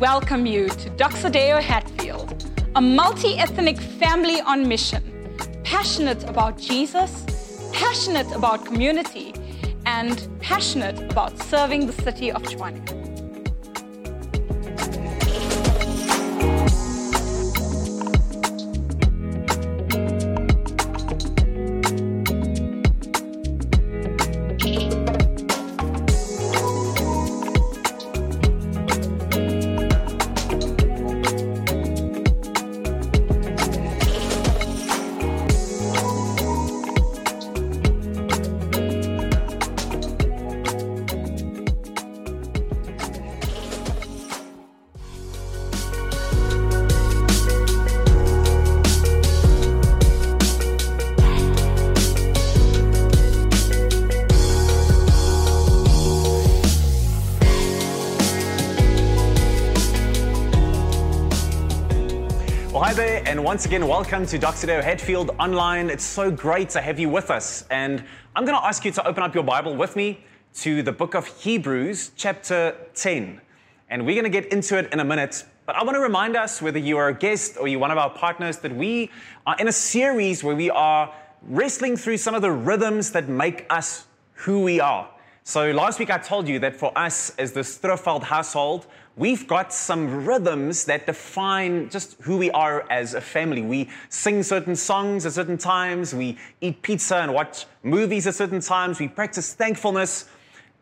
welcome you to Doxa Deo Hatfield, a multi ethnic family on mission, passionate about Jesus, passionate about community, and passionate about serving the city of Tshwane. once again, welcome to Doxa Deo Hatfield Online. It's so great to have you with us. And I'm going to ask you to open up your Bible with me to the book of Hebrews, chapter 10. And we're going to get into it in a minute. But I want to remind us, whether you are a guest or you're one of our partners, that we are in a series where we are wrestling through some of the rhythms that make us who we are. So last week I told you that for us as the Strufeld household, we've got some rhythms that define just who we are as a family. We sing certain songs at certain times, we eat pizza and watch movies at certain times, we practice thankfulness.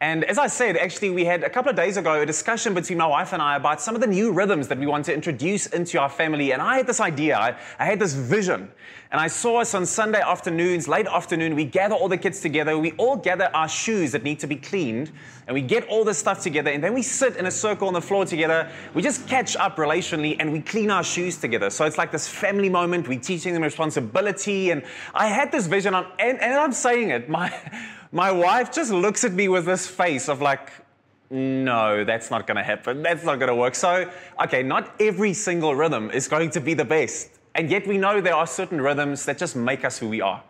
And as I said, actually, we had a couple of days ago a discussion between my wife and I about some of the new rhythms that we want to introduce into our family. And I had this idea, I, I, had this vision. And I saw us on Sunday afternoons, late afternoon, we gather all the kids together, we all gather our shoes that need to be cleaned, and we get all this stuff together, and then we sit in a circle on the floor together. We just catch up relationally and we clean our shoes together. So it's like this family moment, we're teaching them responsibility. And I had this vision, and, and I'm saying it, my my wife just looks at me with this face of like, no, that's not going to happen. That's not going to work. So, okay, not every single rhythm is going to be the best. And yet we know there are certain rhythms that just make us who we are.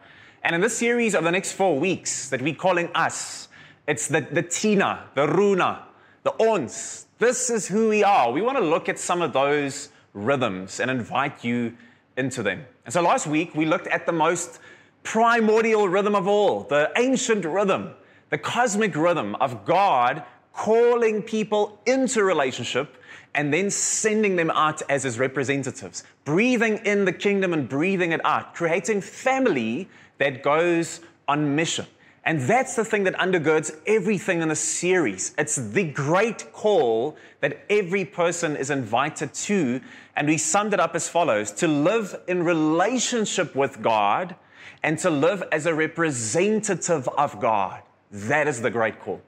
And in this series of the next four weeks that we're calling us, it's the, the Tina, the Rona, the Ons. This is who we are. We want to look at some of those rhythms and invite you into them. And so last week we looked at the most primordial rhythm of all, the ancient rhythm, the cosmic rhythm of God calling people into relationship and then sending them out as his representatives, breathing in the kingdom and breathing it out, creating family that goes on mission. And that's the thing that undergirds everything in the series. It's the great call that every person is invited to. And we summed it up as follows to live in relationship with God and to live as a representative of God. That is the great call.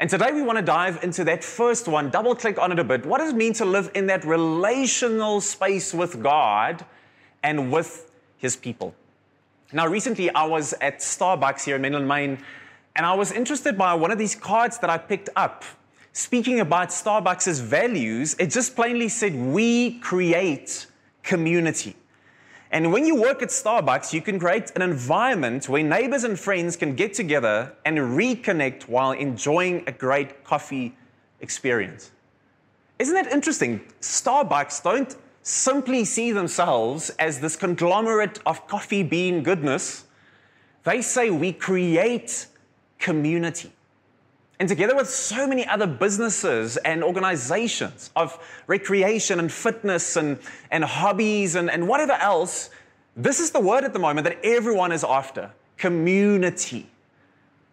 And today we want to dive into that first one, double click on it a bit. What does it mean to live in that relational space with God and with His people? Now, recently I was at Starbucks here in Menlyn Maine, and I was interested by one of these cards that I picked up. Speaking about Starbucks' values, it just plainly said, We create community. And when you work at Starbucks, you can create an environment where neighbors and friends can get together and reconnect while enjoying a great coffee experience. Isn't that interesting? Starbucks don't simply see themselves as this conglomerate of coffee bean goodness. They say we create community. And together with so many other businesses and organizations of recreation and fitness and, and hobbies and, and whatever else, this is the word at the moment that everyone is after community.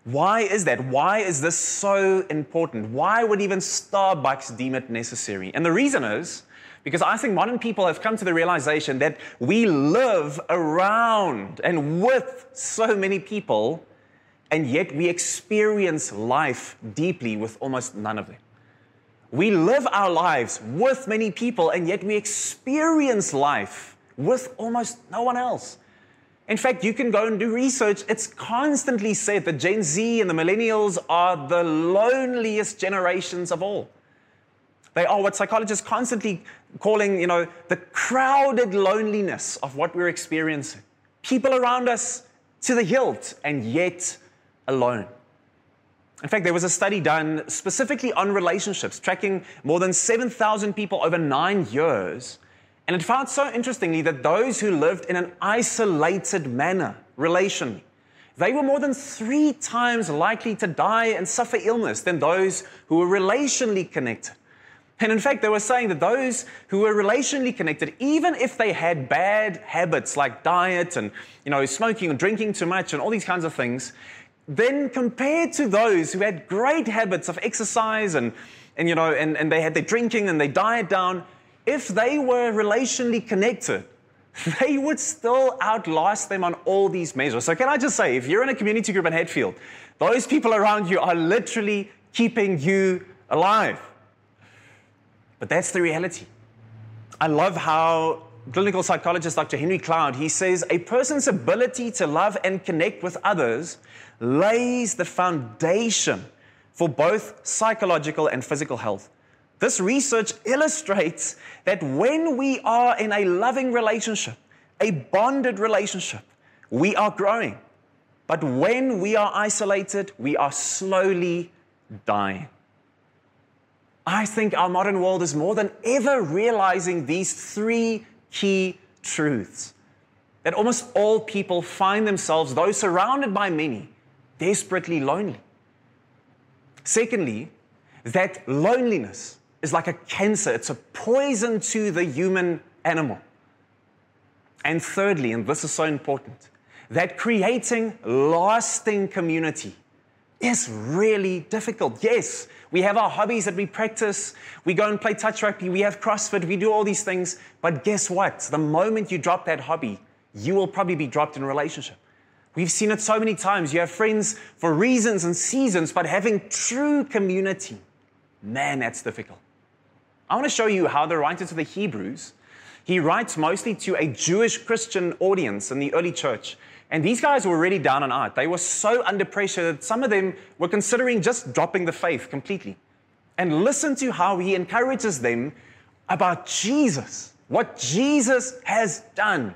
Why is that? Why is this so important? Why would even Starbucks deem it necessary? And the reason is because I think modern people have come to the realization that we live around and with so many people and yet we experience life deeply with almost none of them. We live our lives with many people, and yet we experience life with almost no one else. In fact, you can go and do research. It's constantly said that Gen Z and the millennials are the loneliest generations of all. They are what psychologists constantly calling, you know, the crowded loneliness of what we're experiencing. People around us to the hilt, and yet alone. In fact, there was a study done specifically on relationships, tracking more than 7,000 people over nine years. And it found so interestingly that those who lived in an isolated manner relationally, they were more than three times likely to die and suffer illness than those who were relationally connected. And in fact, they were saying that those who were relationally connected, even if they had bad habits like diet and you know, smoking and drinking too much and all these kinds of things, then compared to those who had great habits of exercise and, and, you know, and, and they had their drinking and they diet down, if they were relationally connected, they would still outlast them on all these measures. So, can I just say, if you're in a community group in Hatfield, those people around you are literally keeping you alive. But that's the reality. I love how clinical psychologist Dr. Henry Cloud, he says a person's ability to love and connect with others lays the foundation for both psychological and physical health. This research illustrates that when we are in a loving relationship, a bonded relationship, we are growing. But when we are isolated, we are slowly dying. I think our modern world is more than ever realizing these three key truths that almost all people find themselves, though surrounded by many, desperately lonely. Secondly, that loneliness is like a cancer, it's a poison to the human animal. And thirdly, and this is so important, that creating lasting community is really difficult. Yes, we have our hobbies that we practice. We go and play touch rugby. We have CrossFit. We do all these things. But guess what? The moment you drop that hobby, you will probably be dropped in a relationship. We've seen it so many times. You have friends for reasons and seasons, but having true community, man, that's difficult. I want to show you how the writer to the Hebrews, he writes mostly to a Jewish Christian audience in the early church. And these guys were really down and out. They were so under pressure that some of them were considering just dropping the faith completely. And listen to how he encourages them about Jesus, what Jesus has done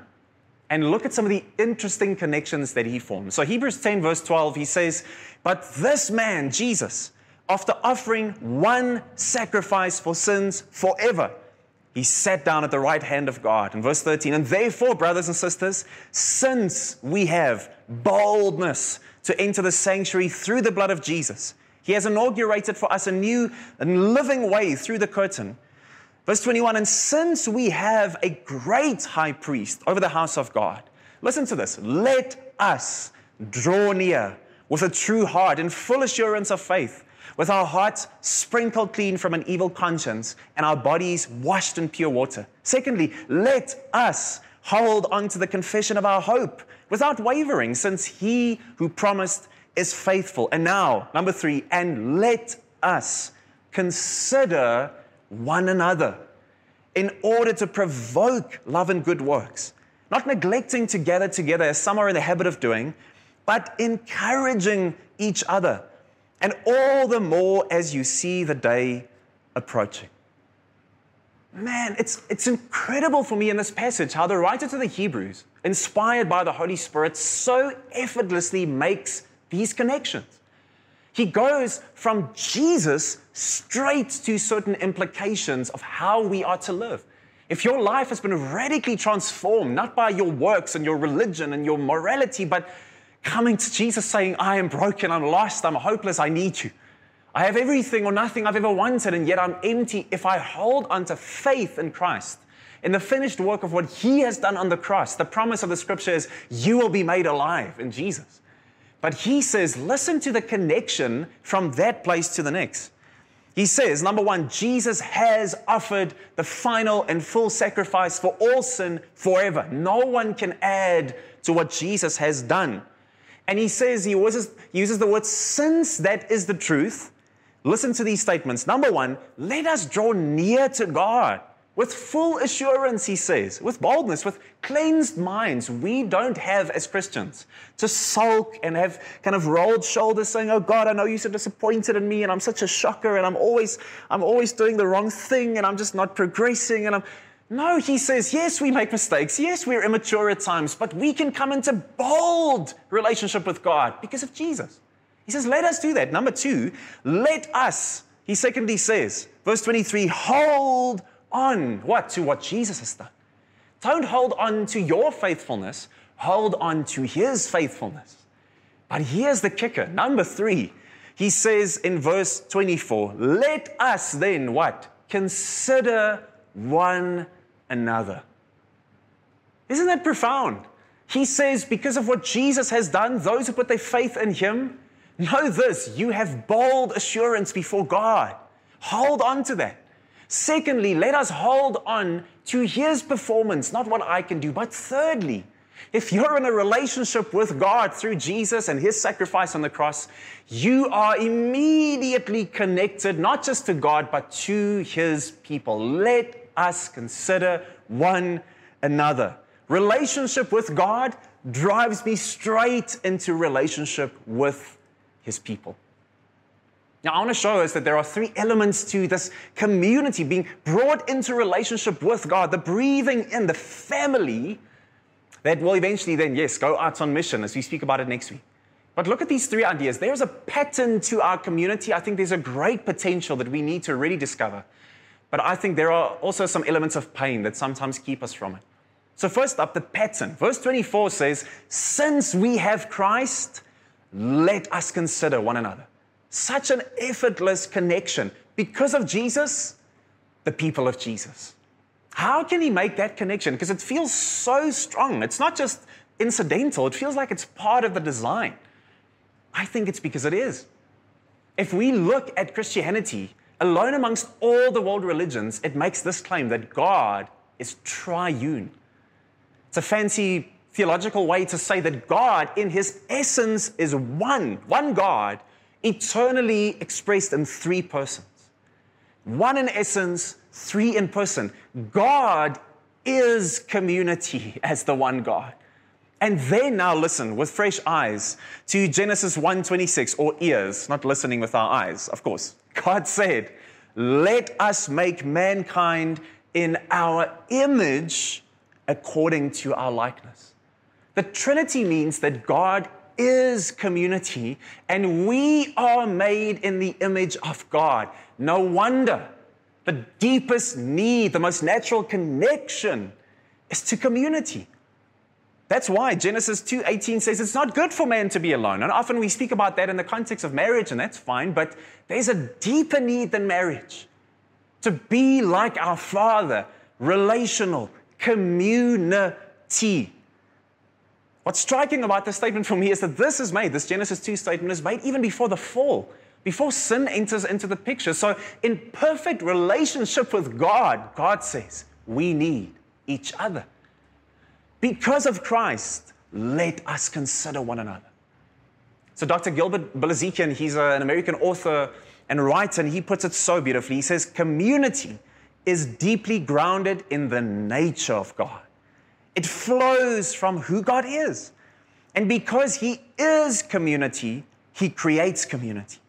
and look at some of the interesting connections that he forms. So, Hebrews 10, verse 12, he says, But this man, Jesus, after offering one sacrifice for sins forever, he sat down at the right hand of God. In verse 13, and therefore, brothers and sisters, since we have boldness to enter the sanctuary through the blood of Jesus, he has inaugurated for us a new and living way through the curtain Verse 21 And since we have a great high priest over the house of God, listen to this let us draw near with a true heart in full assurance of faith, with our hearts sprinkled clean from an evil conscience and our bodies washed in pure water. Secondly, let us hold on to the confession of our hope without wavering, since he who promised is faithful. And now, number three, and let us consider one another in order to provoke love and good works. Not neglecting to gather together as some are in the habit of doing, but encouraging each other. And all the more as you see the day approaching. Man, it's, it's incredible for me in this passage how the writer to the Hebrews, inspired by the Holy Spirit, so effortlessly makes these connections. He goes from Jesus straight to certain implications of how we are to live. If your life has been radically transformed, not by your works and your religion and your morality, but coming to Jesus saying, I am broken, I'm lost, I'm hopeless, I need you. I have everything or nothing I've ever wanted, and yet I'm empty. If I hold onto faith in Christ, in the finished work of what He has done on the cross, the promise of the scripture is, you will be made alive in Jesus. But he says, listen to the connection from that place to the next. He says, number one, Jesus has offered the final and full sacrifice for all sin forever. No one can add to what Jesus has done. And he says, he uses, he uses the word, since that is the truth. Listen to these statements. Number one, let us draw near to God with full assurance, he says, with boldness, with cleansed minds, we don't have as Christians to sulk and have kind of rolled shoulders saying, Oh God, I know you're so disappointed in me and I'm such a shocker and I'm always, I'm always doing the wrong thing and I'm just not progressing and I'm. No, he says, yes, we make mistakes. Yes, we're immature at times, but we can come into bold relationship with God because of Jesus. He says, let us do that. Number two, let us, he secondly says, verse 23, hold on. What? To what Jesus has done. Don't hold on to your faithfulness, hold on to his faithfulness. But here's the kicker. Number three, he says in verse 24, let us then what? Consider one another. Isn't that profound? He says, because of what Jesus has done, those who put their faith in him, know this you have bold assurance before God. Hold on to that. Secondly, let us hold on to his performance, not what I can do. But thirdly, if you're in a relationship with God through Jesus and his sacrifice on the cross, you are immediately connected not just to God, but to his people. Let us consider one another. Relationship with God drives me straight into relationship with his people. Now, I want to show us that there are three elements to this community being brought into relationship with God the breathing in, the family that will eventually then, yes, go out on mission as we speak about it next week. But look at these three ideas. There's a pattern to our community. I think there's a great potential that we need to really discover. But I think there are also some elements of pain that sometimes keep us from it. So, first up, the pattern. Verse 24 says, Since we have Christ, let us consider one another. Such an effortless connection. Because of Jesus, the people of Jesus. How can he make that connection? Because it feels so strong. It's not just incidental, it feels like it's part of the design. I think it's because it is. If we look at Christianity, alone amongst all the world religions, it makes this claim that God is triune. It's a fancy theological way to say that God, in his essence, is one, one God, eternally expressed in three persons. One in essence, three in person. God is community as the one God. And they now listen with fresh eyes to Genesis 1:26 or ears, not listening with our eyes, of course. God said, "Let us make mankind in our image according to our likeness. The Trinity means that God is community and we are made in the image of God. No wonder the deepest need, the most natural connection is to community. That's why Genesis 2:18 says it's not good for man to be alone. And often we speak about that in the context of marriage and that's fine, but there's a deeper need than marriage. To be like our Father, relational, community. What's striking about this statement for me is that this is made, this Genesis 2 statement is made even before the fall, before sin enters into the picture. So, in perfect relationship with God, God says, we need each other. Because of Christ, let us consider one another. So, Dr. Gilbert Bilezikian, he's an American author and writer, and he puts it so beautifully. He says, Community is deeply grounded in the nature of God. It flows from who God is. And because He is community, He creates community.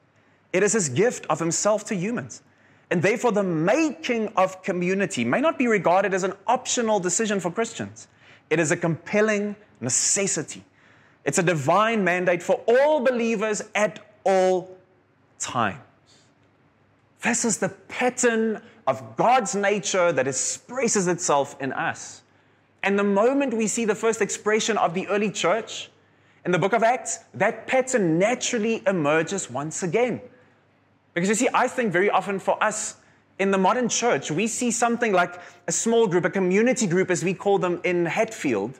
It is His gift of Himself to humans. And therefore, the making of community may not be regarded as an optional decision for Christians. It is a compelling necessity. It's a divine mandate for all believers at all times. This is the pattern of God's nature that expresses itself in us. And the moment we see the first expression of the early church in the book of Acts, that pattern naturally emerges once again. Because you see, I think very often for us in the modern church, we see something like a small group, a community group, as we call them in Hatfield.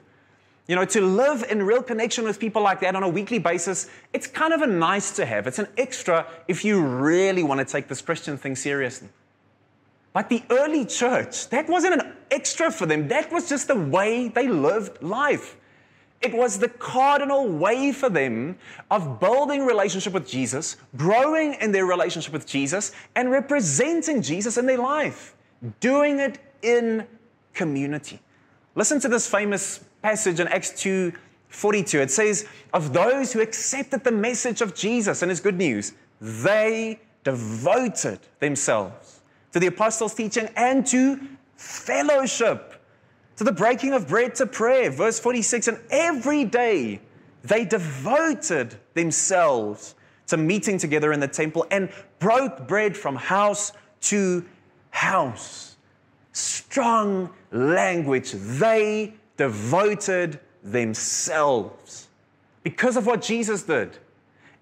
You know, to live in real connection with people like that on a weekly basis, it's kind of a nice to have. It's an extra if you really want to take this Christian thing seriously. But the early church, that wasn't an extra for them. That was just the way they lived life. It was the cardinal way for them of building relationship with Jesus, growing in their relationship with Jesus, and representing Jesus in their life, doing it in community. Listen to this famous passage in Acts 2 42. It says, Of those who accepted the message of Jesus and his good news, they devoted themselves to the apostles' teaching, and to fellowship, to the breaking of bread, to prayer. Verse 46 And every day they devoted themselves to meeting together in the temple and broke bread from house to house. Strong language. They devoted themselves because of what Jesus did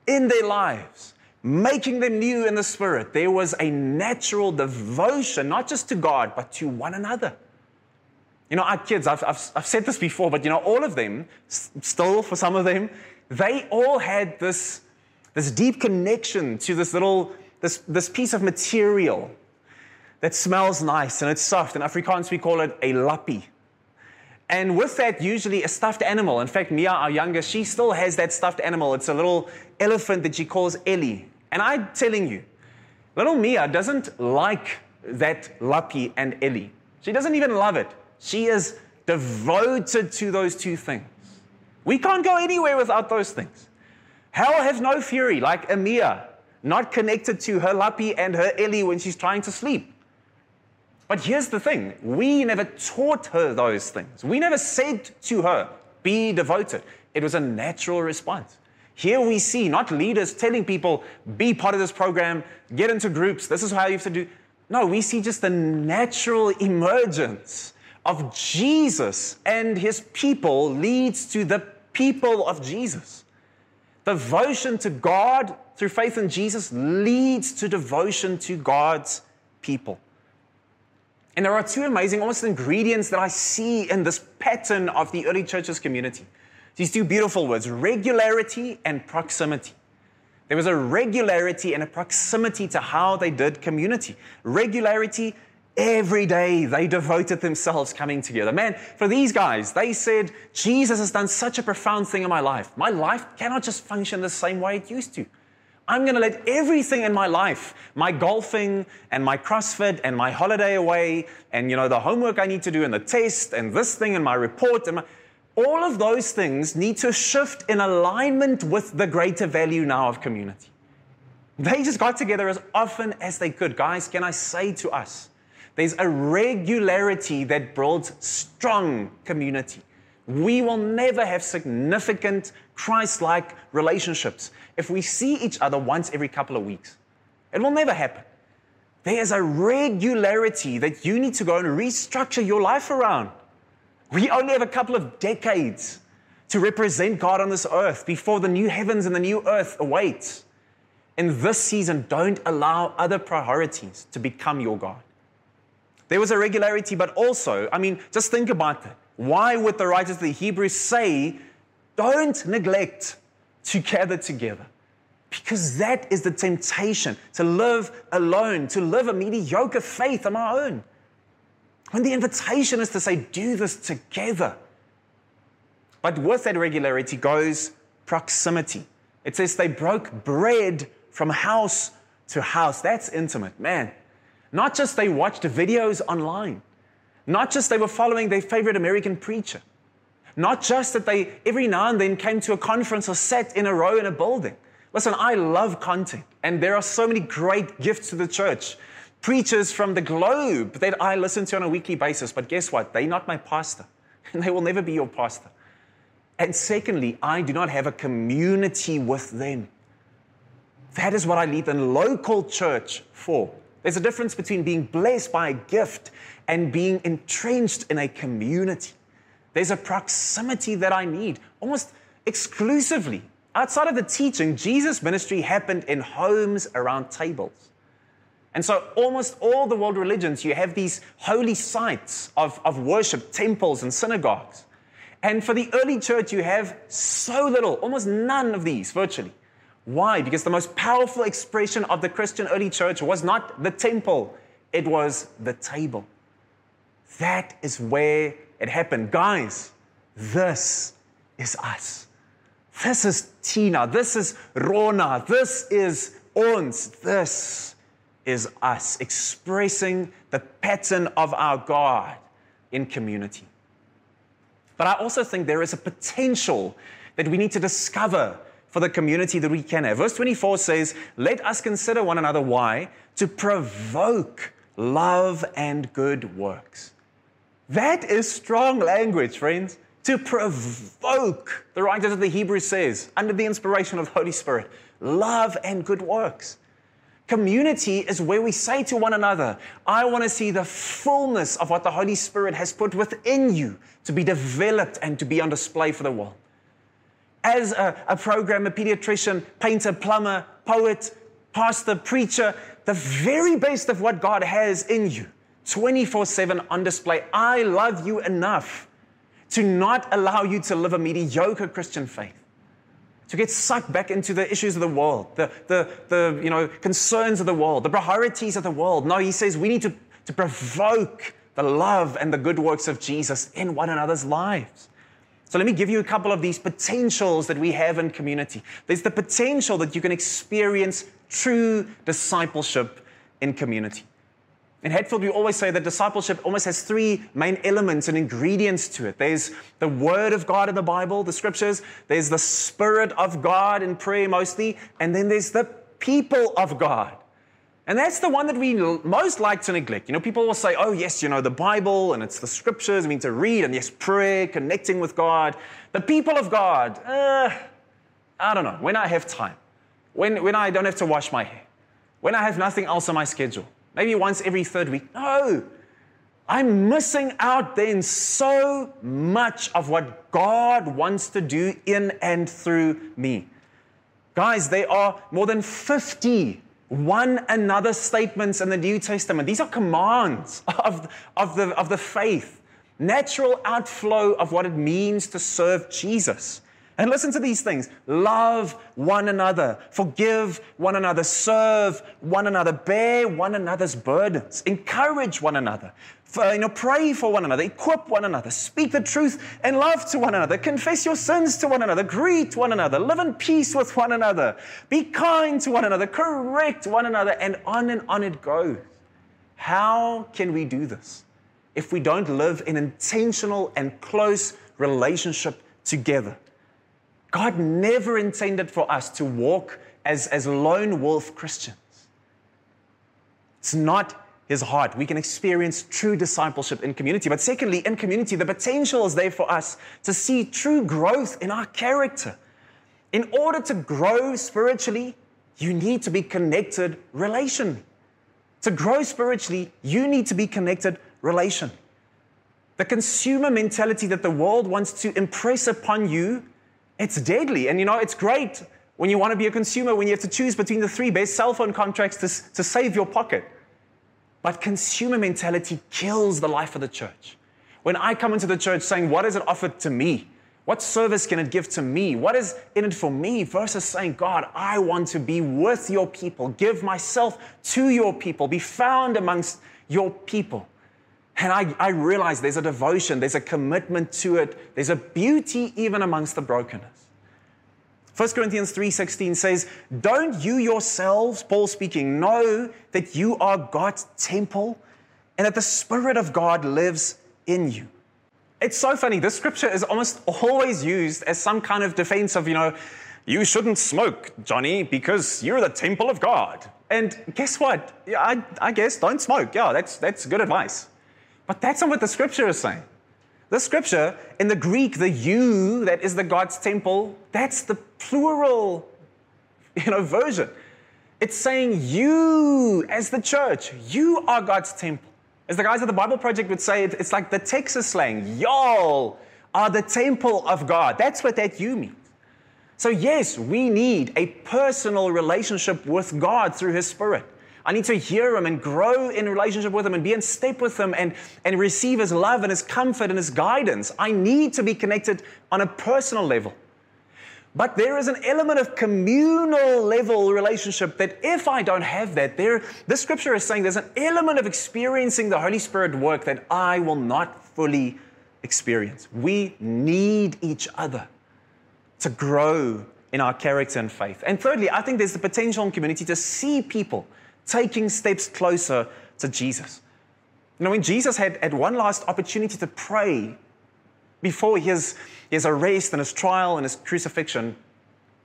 in their lives, making them new in the Spirit. There was a natural devotion, not just to God, but to one another. You know, our kids, I've, I've, I've said this before, but you know, all of them, still for some of them, they all had this, this deep connection to this little, this, this piece of material that smells nice and it's soft. In Afrikaans, we call it a lappie. And with that, usually a stuffed animal. In fact, Mia, our youngest, she still has that stuffed animal. It's a little elephant that she calls Ellie. And I'm telling you, little Mia doesn't like that Lappie and Ellie. She doesn't even love it. She is devoted to those two things. We can't go anywhere without those things. Hell has no fury like Amia, not connected to her Lappie and her Ellie when she's trying to sleep. But here's the thing we never taught her those things. We never said to her, be devoted. It was a natural response. Here we see not leaders telling people, be part of this program, get into groups, this is how you have to do. No, we see just the natural emergence of Jesus and his people leads to the people of Jesus. Devotion to God through faith in Jesus leads to devotion to God's people. And there are two amazing, almost ingredients that I see in this pattern of the early church's community. These two beautiful words regularity and proximity. There was a regularity and a proximity to how they did community. Regularity, every day they devoted themselves coming together. Man, for these guys, they said, Jesus has done such a profound thing in my life. My life cannot just function the same way it used to. I'm going to let everything in my life, my golfing and my CrossFit and my holiday away and you know the homework I need to do and the test and this thing and my report and my, all of those things need to shift in alignment with the greater value now of community. They just got together as often as they could. Guys, can I say to us, there's a regularity that builds strong community. We will never have significant Christ like relationships if we see each other once every couple of weeks. It will never happen. There is a regularity that you need to go and restructure your life around. We only have a couple of decades to represent God on this earth before the new heavens and the new earth awaits. In this season, don't allow other priorities to become your God. There was a regularity, but also, I mean, just think about that. Why would the writers of the Hebrews say, don't neglect to gather together. Because that is the temptation to live alone, to live a mediocre faith on our own. When the invitation is to say, do this together. But with that regularity goes proximity. It says they broke bread from house to house. That's intimate, man. Not just they watched videos online, not just they were following their favorite American preacher. Not just that they every now and then came to a conference or sat in a row in a building. Listen, I love content, and there are so many great gifts to the church. Preachers from the globe that I listen to on a weekly basis, but guess what? They're not my pastor, and they will never be your pastor. And secondly, I do not have a community with them. That is what I lead a local church for. There's a difference between being blessed by a gift and being entrenched in a community. There's a proximity that I need almost exclusively. Outside of the teaching, Jesus' ministry happened in homes around tables. And so, almost all the world religions, you have these holy sites of, of worship, temples, and synagogues. And for the early church, you have so little, almost none of these virtually. Why? Because the most powerful expression of the Christian early church was not the temple, it was the table. That is where it happened. Guys, this is us. This is Tina. This is Rona. This is ons. This is us expressing the pattern of our God in community. But I also think there is a potential that we need to discover for the community that we can have. Verse 24 says, Let us consider one another why? To provoke love and good works. That is strong language, friends. to provoke, the writer of the Hebrews says, under the inspiration of the Holy Spirit, love and good works. Community is where we say to one another, I want to see the fullness of what the Holy Spirit has put within you to be developed and to be on display for the world. As a, a programmer, pediatrician, painter, plumber, poet, pastor, preacher, the very best of what God has in you, 24 7 on display. I love you enough to not allow you to live a mediocre Christian faith to get sucked back into the issues of the world, the, the, the you know, concerns of the world, the priorities of the world. No, he says we need to, to provoke the love and the good works of Jesus in one another's lives. So let me give you a couple of these potentials that we have in community. There's the potential that you can experience true discipleship in community. In Hatfield, we always say that discipleship almost has three main elements and ingredients to it. There's the Word of God in the Bible, the scriptures, there's the Spirit of God in prayer mostly, and then there's the people of God. And that's the one that we most like to neglect. You know, people will say, oh, yes, you know, the Bible and it's the scriptures, I mean, to read, and yes, prayer, connecting with God. The people of God, uh, I don't know, when I have time, when, when I don't have to wash my hair, when I have nothing else on my schedule maybe once every third week. No. I'm missing out then so much of what God wants to do in and through me. Guys, there are more than 50 one another statements in the New Testament. These are commands of, of, the, of the faith, natural outflow of what it means to serve Jesus. And listen to these things love one another, forgive one another, serve one another, bear one another's burdens, encourage one another, for, you know, pray for one another, equip one another, speak the truth and love to one another, confess your sins to one another, greet one another, live in peace with one another, be kind to one another, correct one another, and on and on it goes. How can we do this if we don't live in intentional and close relationship together? God never intended for us to walk as, as lone wolf Christians. It's not his heart. We can experience true discipleship in community. But secondly, in community, the potential is there for us to see true growth in our character. In order to grow spiritually, you need to be connected relationally. To grow spiritually, you need to be connected relationally. The consumer mentality that the world wants to impress upon you it's deadly. And you know, it's great when you want to be a consumer, when you have to choose between the three best cell phone contracts to, to save your pocket. But consumer mentality kills the life of the church. When I come into the church saying, What is it offered to me? What service can it give to me? What is in it for me? Versus saying, God, I want to be with your people, give myself to your people, be found amongst your people. And I, I realize there's a devotion, there's a commitment to it, there's a beauty even amongst the brokenness. 1 Corinthians 3:16 says, "Don't you yourselves, Paul speaking, know that you are God's temple and that the spirit of God lives in you?" It's so funny. This scripture is almost always used as some kind of defense of, you know, you shouldn't smoke, Johnny, because you're the temple of God. And guess what? I, I guess don't smoke. Yeah, that's, that's good advice. But that's not what the scripture is saying. The scripture, in the Greek, the you that is the God's temple, that's the plural you know, version. It's saying you as the church, you are God's temple. As the guys at the Bible Project would say, it's like the Texas slang, y'all are the temple of God. That's what that you means. So, yes, we need a personal relationship with God through His Spirit. I need to hear Him and grow in relationship with Him and be in step with Him and, and receive His love and His comfort and His guidance. I need to be connected on a personal level. But there is an element of communal level relationship that if I don't have that, there, this scripture is saying there's an element of experiencing the Holy Spirit work that I will not fully experience. We need each other to grow in our character and faith. And thirdly, I think there's the potential in community to see people taking steps closer to Jesus. You know, when Jesus had, had one last opportunity to pray before his, his arrest and his trial and his crucifixion,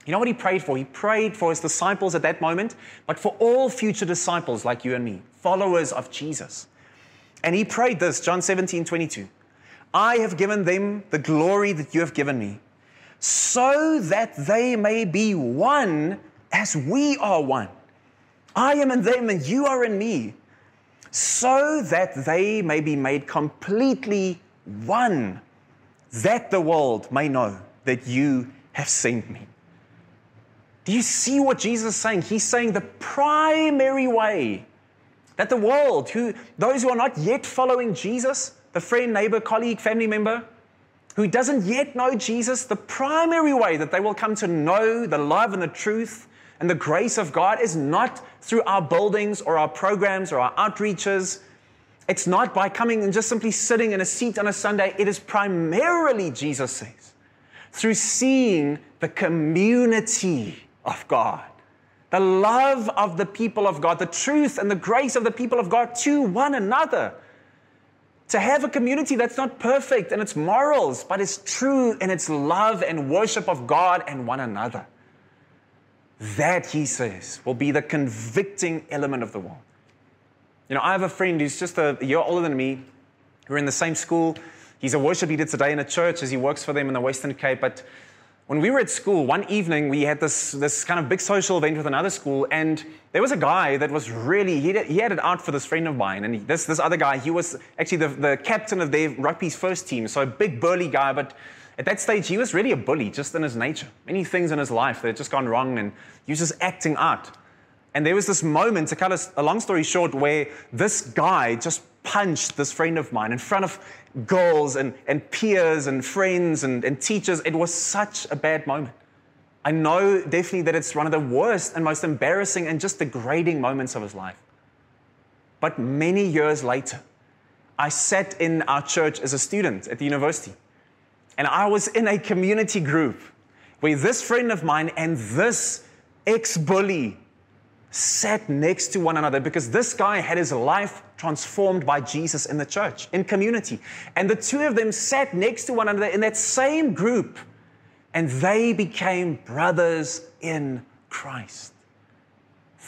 you know what he prayed for? He prayed for his disciples at that moment, but for all future disciples like you and me, followers of Jesus. And he prayed this, John 17, 22. I have given them the glory that you have given me, so that they may be one as we are one. I am in them and you are in me, so that they may be made completely one, that the world may know that you have sent me. Do you see what Jesus is saying? He's saying the primary way that the world, who those who are not yet following Jesus, the friend, neighbor, colleague, family member, who doesn't yet know Jesus, the primary way that they will come to know the love and the truth and the grace of God is not through our buildings or our programs or our outreaches. It's not by coming and just simply sitting in a seat on a Sunday. It is primarily, Jesus says, through seeing the community of God, the love of the people of God, the truth and the grace of the people of God to one another. To have a community that's not perfect in its morals, but is true in its love and worship of God and one another. That, he says, will be the convicting element of the world. You know, I have a friend who's just a year older than me. We're in the same school. He's a worship leader today in a church as he works for them in the Western Cape. But when we were at school, one evening we had this, this kind of big social event with another school, and there was a guy that was really, he had, he had it out for this friend of mine. And this, this other guy, he was actually the, the captain of their rugby's first team, so a big burly guy, but at that stage he was really a bully just in his nature. Many things in his life that had just gone wrong, and he was just acting out. And there was this moment, to cut a long story short, where this guy just punched this friend of mine in front of girls and, and peers and friends and, and teachers. It was such a bad moment. I know definitely that it's one of the worst and most embarrassing and just degrading moments of his life. But many years later, I sat in our church as a student at the university. And I was in a community group where this friend of mine and this ex bully sat next to one another because this guy had his life transformed by Jesus in the church, in community. And the two of them sat next to one another in that same group, and they became brothers in Christ.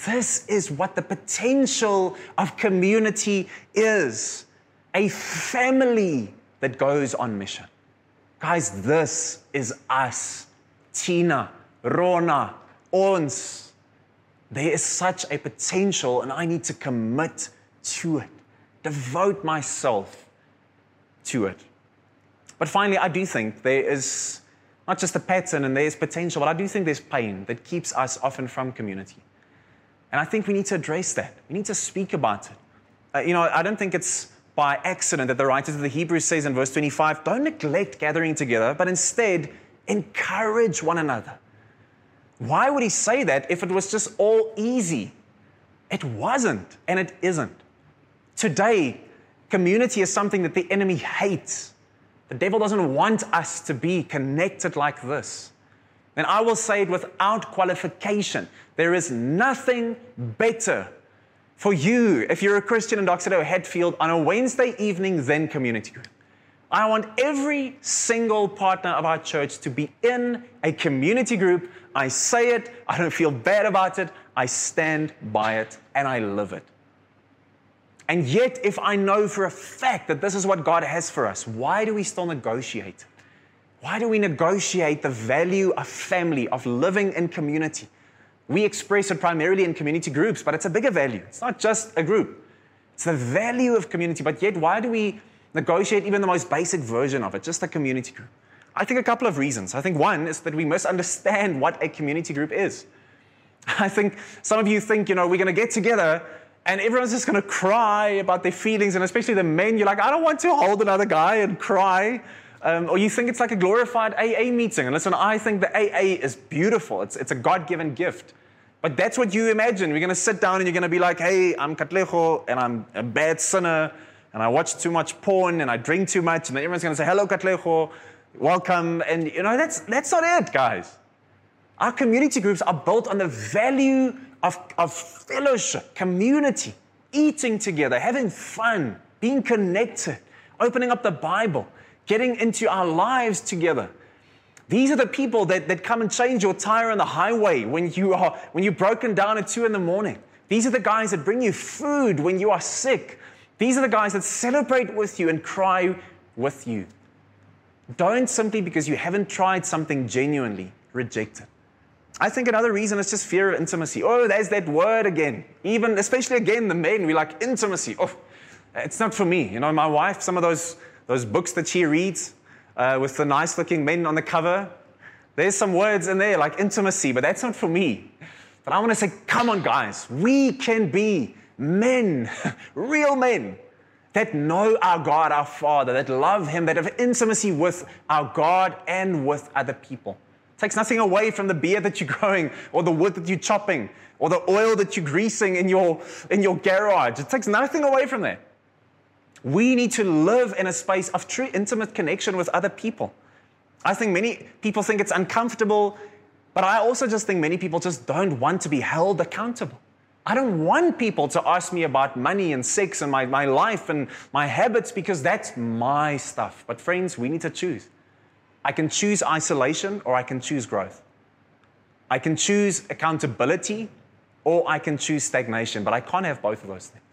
This is what the potential of community is a family that goes on mission. Guys, this is us. Tina, Rona, ons there is such a potential, and I need to commit to it, devote myself to it. But finally, I do think there is not just a pattern and there's potential, but I do think there's pain that keeps us often from community. And I think we need to address that. We need to speak about it. Uh, you know, I don't think it's by accident that the writer of the Hebrews says in verse 25, don't neglect gathering together, but instead encourage one another. Why would he say that if it was just all easy? It wasn't, and it isn't. Today, community is something that the enemy hates. The devil doesn't want us to be connected like this. And I will say it without qualification there is nothing better for you, if you're a Christian in Doxa Deo Hatfield, on a Wednesday evening than community group. I want every single partner of our church to be in a community group I say it, I don't feel bad about it, I stand by it, and I live it. And yet, if I know for a fact that this is what God has for us, why do we still negotiate? Why do we negotiate the value of family, of living in community? We express it primarily in community groups, but it's a bigger value. It's not just a group, it's the value of community. But yet, why do we negotiate even the most basic version of it, just a community group? I think a couple of reasons. I think one is that we must understand what a community group is. I think some of you think, you know, we're going to get together and everyone's just going to cry about their feelings, and especially the men, you're like, I don't want to hold another guy and cry. Um, or you think it's like a glorified AA meeting. And listen, I think the AA is beautiful, it's, it's a God given gift. But that's what you imagine. We're going to sit down and you're going to be like, hey, I'm Katlego and I'm a bad sinner and I watch too much porn and I drink too much. And everyone's going to say, hello, Katlego welcome. And you know, that's, that's not it, guys. Our community groups are built on the value of, of fellowship, community, eating together, having fun, being connected, opening up the Bible, getting into our lives together. These are the people that, that come and change your tire on the highway when, you are, when you're broken down at two in the morning. These are the guys that bring you food when you are sick. These are the guys that celebrate with you and cry with you. Don't simply because you haven't tried something genuinely reject it. I think another reason is just fear of intimacy. Oh, there's that word again. Even, especially again, the men, we like intimacy. Oh, it's not for me. You know, my wife, some of those, those books that she reads uh, with the nice looking men on the cover, there's some words in there like intimacy, but that's not for me. But I want to say, come on, guys, we can be men, real men, that know our God, our Father, that love Him, that have intimacy with our God and with other people. It takes nothing away from the beer that you're growing, or the wood that you're chopping, or the oil that you're greasing in your, in your garage. It takes nothing away from that. We need to live in a space of true intimate connection with other people. I think many people think it's uncomfortable, but I also just think many people just don't want to be held accountable. I don't want people to ask me about money and sex and my, my life and my habits because that's my stuff. But, friends, we need to choose. I can choose isolation or I can choose growth. I can choose accountability or I can choose stagnation, but I can't have both of those things.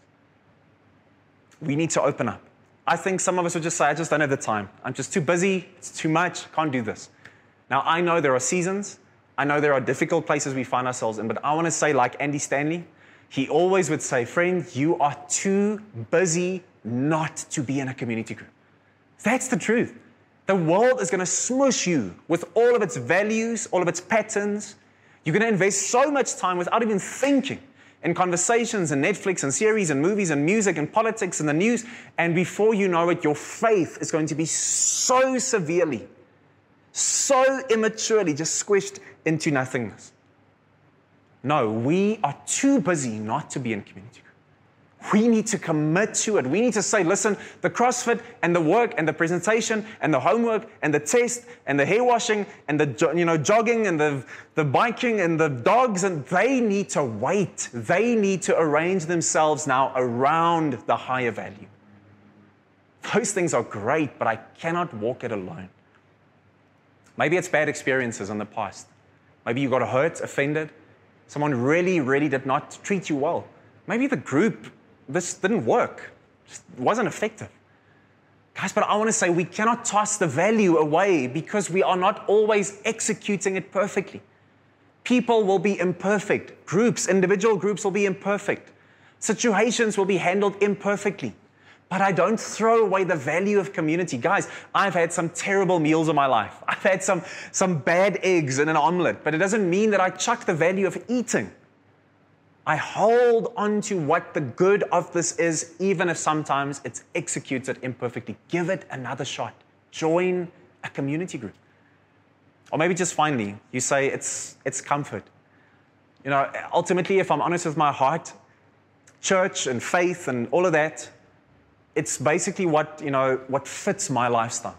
We need to open up. I think some of us would just say, I just don't have the time. I'm just too busy. It's too much. Can't do this. Now, I know there are seasons. I know there are difficult places we find ourselves in, but I want to say, like Andy Stanley, he always would say, Friend, you are too busy not to be in a community group. That's the truth. The world is going to smush you with all of its values, all of its patterns. You're going to invest so much time without even thinking in conversations and Netflix and series and movies and music and politics and the news. And before you know it, your faith is going to be so severely, so immaturely just squished into nothingness. No, we are too busy not to be in community we need to commit to it. We need to say, listen, the CrossFit and the work and the presentation and the homework and the test and the hair washing and the you know, jogging and the, the biking and the dogs, and they need to wait. They need to arrange themselves now around the higher value. Those things are great, but I cannot walk it alone. Maybe it's bad experiences in the past. Maybe you got hurt, offended. Someone really, really did not treat you well. Maybe the group this didn't work, it wasn't effective. Guys, but I want to say we cannot toss the value away because we are not always executing it perfectly. People will be imperfect. Groups, individual groups will be imperfect. Situations will be handled imperfectly. But I don't throw away the value of community. Guys, I've had some terrible meals in my life. I've had some, some bad eggs in an omelet, but it doesn't mean that I chuck the value of eating. I hold on to what the good of this is, even if sometimes it's executed imperfectly. Give it another shot. Join a community group. Or maybe just finally, you say it's, it's comfort. You know, ultimately, if I'm honest with my heart, church and faith and all of that, it's basically what, you know, what fits my lifestyle.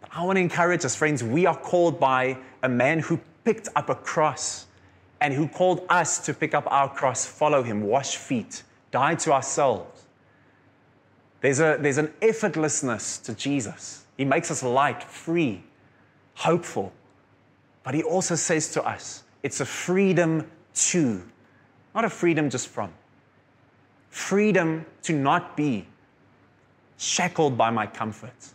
But I want to encourage us, friends, we are called by a man who picked up a cross and who called us to pick up our cross, follow him, wash feet, die to ourselves. There's, a, there's an effortlessness to Jesus. He makes us light, free, hopeful. But he also says to us, it's a freedom to, not a freedom just from. Freedom to not be shackled by my comforts.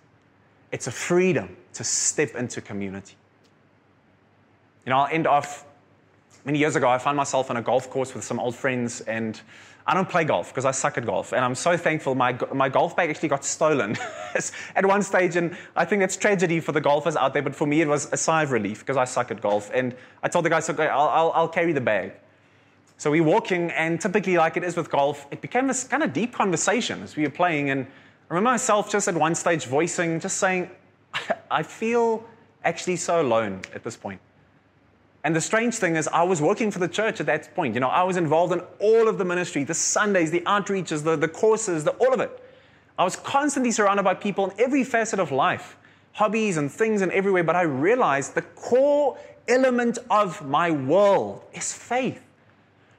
It's a freedom to step into community. Know, I'll end off many years ago, I found myself on a golf course with some old friends, and I don't play golf because I suck at golf. And I'm so thankful my, my golf bag actually got stolen at one stage. And I think that's tragedy for the golfers out there, but for me, it was a sigh of relief because I suck at golf. And I told the guys, okay, I'll, I'll, I'll carry the bag. So we're walking, and typically, like it is with golf, it became this kind of deep conversation as we were playing. And I remember myself just at one stage voicing, just saying, I feel actually so alone at this point. And the strange thing is, I was working for the church at that point. You know, I was involved in all of the ministry, the Sundays, the outreaches, the, the courses, the, all of it. I was constantly surrounded by people in every facet of life, hobbies and things and everywhere. But I realized the core element of my world is faith.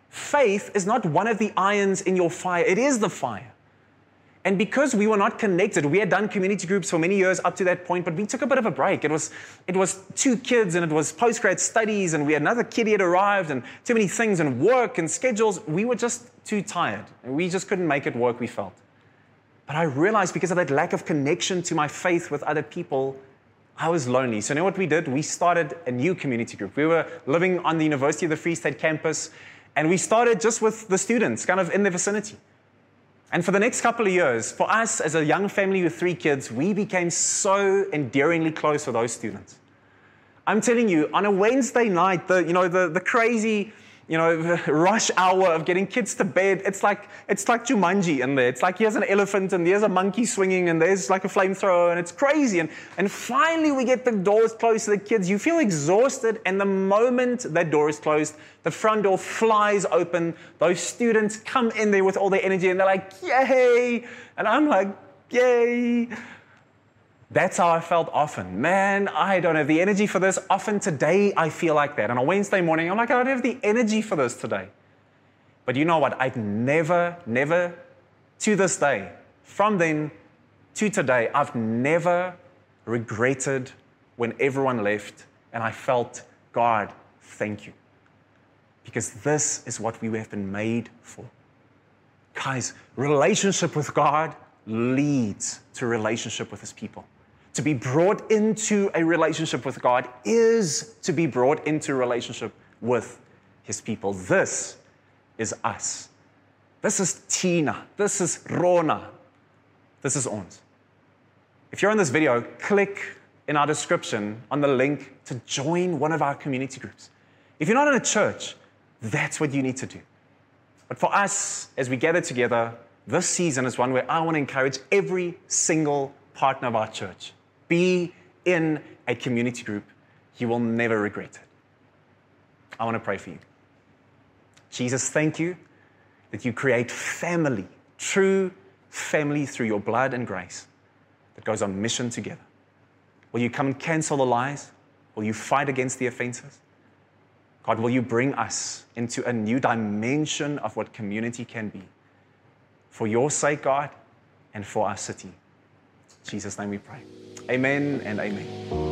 Faith is not one of the irons in your fire, it is the fire. And because we were not connected, we had done community groups for many years up to that point, but we took a bit of a break. It was, it was two kids and it was postgrad studies, and we had another kid had arrived, and too many things, and work and schedules. We were just too tired. And we just couldn't make it work, we felt. But I realized because of that lack of connection to my faith with other people, I was lonely. So, you know what we did? We started a new community group. We were living on the University of the Free State campus, and we started just with the students, kind of in the vicinity. And for the next couple of years, for us as a young family with three kids, we became so endearingly close with those students. I'm telling you, on a Wednesday night, the, you know, the, the crazy you know, rush hour of getting kids to bed. It's like, it's like Jumanji in there. It's like here's an elephant and there's a monkey swinging and there's like a flamethrower and it's crazy. And, and finally we get the doors closed to the kids. You feel exhausted and the moment that door is closed, the front door flies open. Those students come in there with all their energy and they're like, yay. And I'm like, yay. That's how I felt often. Man, I don't have the energy for this. Often today, I feel like that. And on Wednesday morning, I'm like, I don't have the energy for this today. But you know what? I've never, never, to this day, from then to today, I've never regretted when everyone left and I felt, God, thank you. Because this is what we have been made for. Guys, relationship with God leads to relationship with His people. To be brought into a relationship with God is to be brought into relationship with His people. This is us. This is Tina. This is Rona. This is ons. If you're in this video, click in our description on the link to join one of our community groups. If you're not in a church, that's what you need to do. But for us, as we gather together, this season is one where I want to encourage every single partner of our church be in a community group, you will never regret it. I want to pray for you. Jesus, thank you that you create family, true family through your blood and grace that goes on mission together. Will you come and cancel the lies? Will you fight against the offenses? God, will you bring us into a new dimension of what community can be? For your sake, God, and for our city. In Jesus' name we pray. Amen and amen.